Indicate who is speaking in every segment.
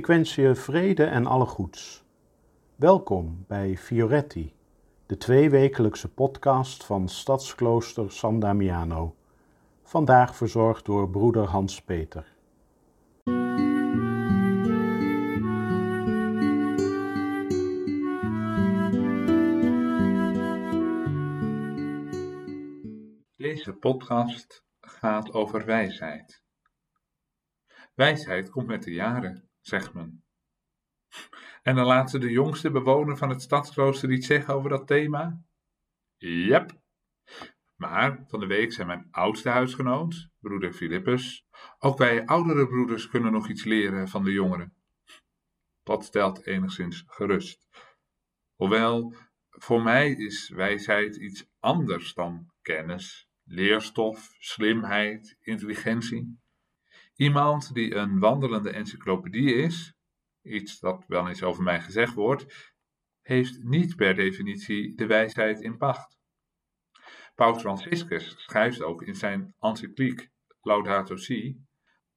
Speaker 1: Ik wens je vrede en alle goeds. Welkom bij Fioretti, de tweewekelijkse podcast van Stadsklooster San Damiano. Vandaag verzorgd door broeder Hans Peter.
Speaker 2: Deze podcast gaat over wijsheid. Wijsheid komt met de jaren, zegt men. En dan laten de jongste bewoner van het stadsklooster iets zeggen over dat thema? Yep. Maar van de week zei mijn oudste huisgenoot, broeder Philippus, ook wij oudere broeders kunnen nog iets leren van de jongeren. Dat stelt enigszins gerust. Hoewel, voor mij is wijsheid iets anders dan kennis, leerstof, slimheid, intelligentie. Iemand die een wandelende encyclopedie is, iets dat wel eens over mij gezegd wordt, heeft niet per definitie de wijsheid in pacht. Paus Franciscus schrijft ook in zijn encycliek Laudato Si: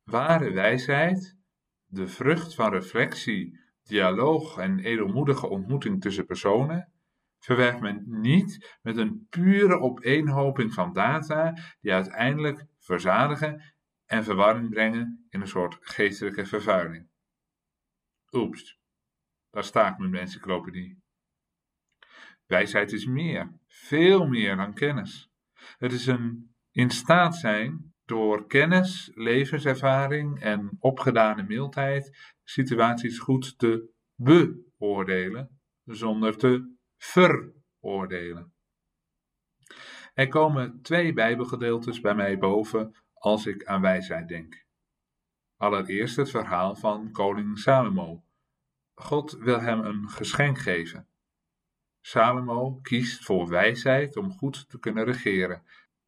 Speaker 2: ware wijsheid, de vrucht van reflectie, dialoog en edelmoedige ontmoeting tussen personen, verwerft men niet met een pure opeenhoping van data die uiteindelijk verzadigen en verwarring brengen in een soort geestelijke vervuiling. Oeps, daar sta ik met mijn encyclopedie. Wijsheid is meer, veel meer dan kennis. Het is een in staat zijn door kennis, levenservaring en opgedane mildheid situaties goed te beoordelen zonder te veroordelen. Er komen twee Bijbelgedeeltes bij mij boven als ik aan wijsheid denk. Allereerst het verhaal van koning Salomo. God wil hem een geschenk geven. Salomo kiest voor wijsheid om goed te kunnen regeren.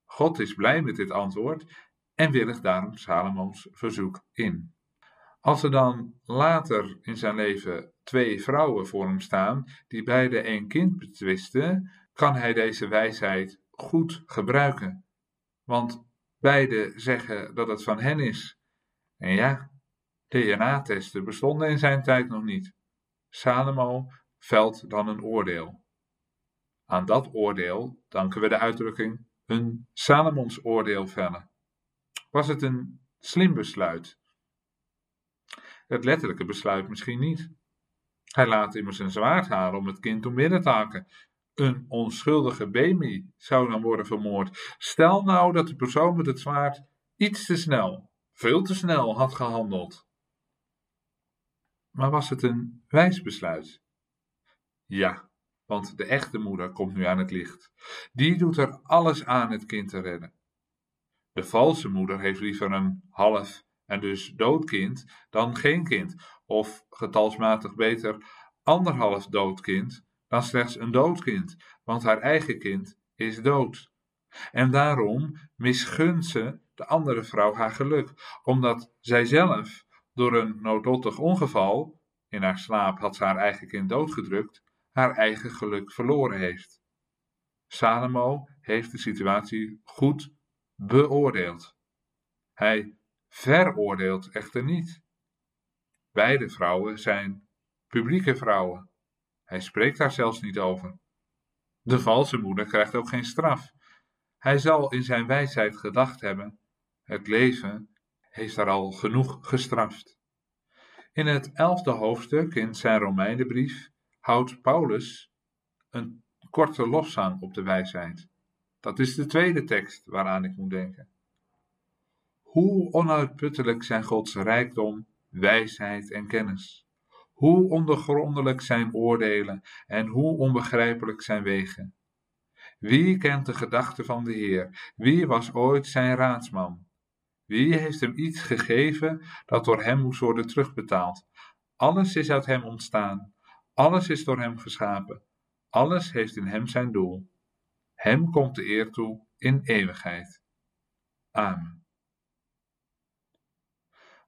Speaker 2: God is blij met dit antwoord en willigt daarom Salomo's verzoek in. Als er dan later in zijn leven twee vrouwen voor hem staan, die beide één kind betwisten, kan hij deze wijsheid goed gebruiken. Want beide zeggen dat het van hen is. En ja, DNA-testen bestonden in zijn tijd nog niet. Salomo velt dan een oordeel. Aan dat oordeel danken we de uitdrukking een Salomons oordeel vellen. Was het een slim besluit? Het letterlijke besluit misschien niet. Hij laat immers een zwaard halen om het kind midden te hakken. Een onschuldige baby zou dan worden vermoord. Stel nou dat de persoon met het zwaard iets te snel, veel te snel had gehandeld. Maar was het een wijs besluit? Ja, want de echte moeder komt nu aan het licht. Die doet er alles aan het kind te redden. De valse moeder heeft liever een half en dus dood kind dan geen kind, of getalsmatig beter anderhalf dood kind dan slechts een dood kind, want haar eigen kind is dood. En daarom misgunt ze de andere vrouw haar geluk, omdat zij zelf door een noodlottig ongeval, in haar slaap had ze haar eigen kind doodgedrukt, haar eigen geluk verloren heeft. Salomo heeft de situatie goed beoordeeld. Hij veroordeelt echter niet. Beide vrouwen zijn publieke vrouwen. Hij spreekt daar zelfs niet over. De valse moeder krijgt ook geen straf. Hij zal in zijn wijsheid gedacht hebben: het leven heeft daar al genoeg gestraft. In het elfde hoofdstuk in zijn Romeinenbrief houdt Paulus een korte lofzang op de wijsheid. Dat is de tweede tekst waaraan ik moet denken. Hoe onuitputtelijk zijn Gods rijkdom, wijsheid en kennis. Hoe ondergrondelijk zijn oordelen en hoe onbegrijpelijk zijn wegen. Wie kent de gedachten van de Heer? Wie was ooit zijn raadsman? Wie heeft hem iets gegeven dat door hem moest worden terugbetaald? Alles is uit hem ontstaan. Alles is door hem geschapen. Alles heeft in hem zijn doel. Hem komt de eer toe in eeuwigheid. Amen.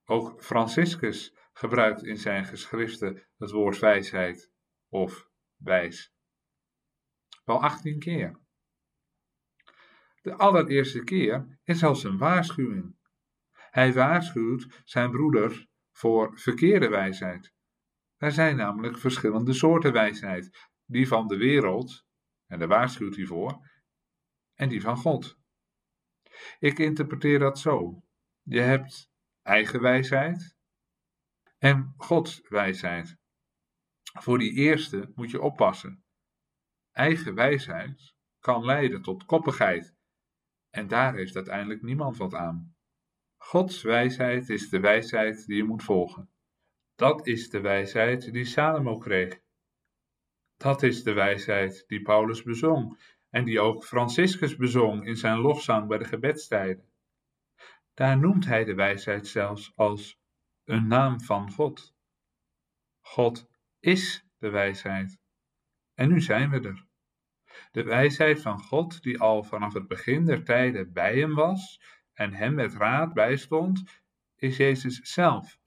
Speaker 2: Ook Franciscus gebruikt in zijn geschriften het woord wijsheid of wijs. Wel 18 keer. De allereerste keer is als een waarschuwing. Hij waarschuwt zijn broeders voor verkeerde wijsheid. Er zijn namelijk verschillende soorten wijsheid: die van de wereld, en daar waarschuwt hij voor, en die van God. Ik interpreteer dat zo. Je hebt eigen wijsheid en Gods wijsheid. Voor die eerste moet je oppassen. Eigen wijsheid kan leiden tot koppigheid en daar heeft uiteindelijk niemand wat aan. Gods wijsheid is de wijsheid die je moet volgen. Dat is de wijsheid die Salomo kreeg. Dat is de wijsheid die Paulus bezong en die ook Franciscus bezong in zijn lofzang bij de gebedstijden. Daar noemt hij de wijsheid zelfs als een naam van God. God is de wijsheid. En nu zijn we er. De wijsheid van God, die al vanaf het begin der tijden bij hem was en hem met raad bijstond, is Jezus zelf.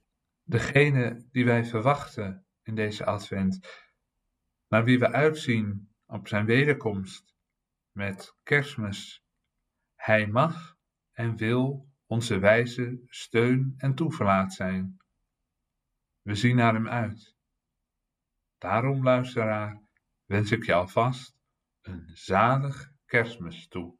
Speaker 2: Degene die wij verwachten in deze advent, naar wie we uitzien op zijn wederkomst met kerstmis. Hij mag en wil onze wijze steun en toeverlaat zijn. We zien naar hem uit. Daarom, luisteraar, wens ik je alvast een zalig kerstmis toe.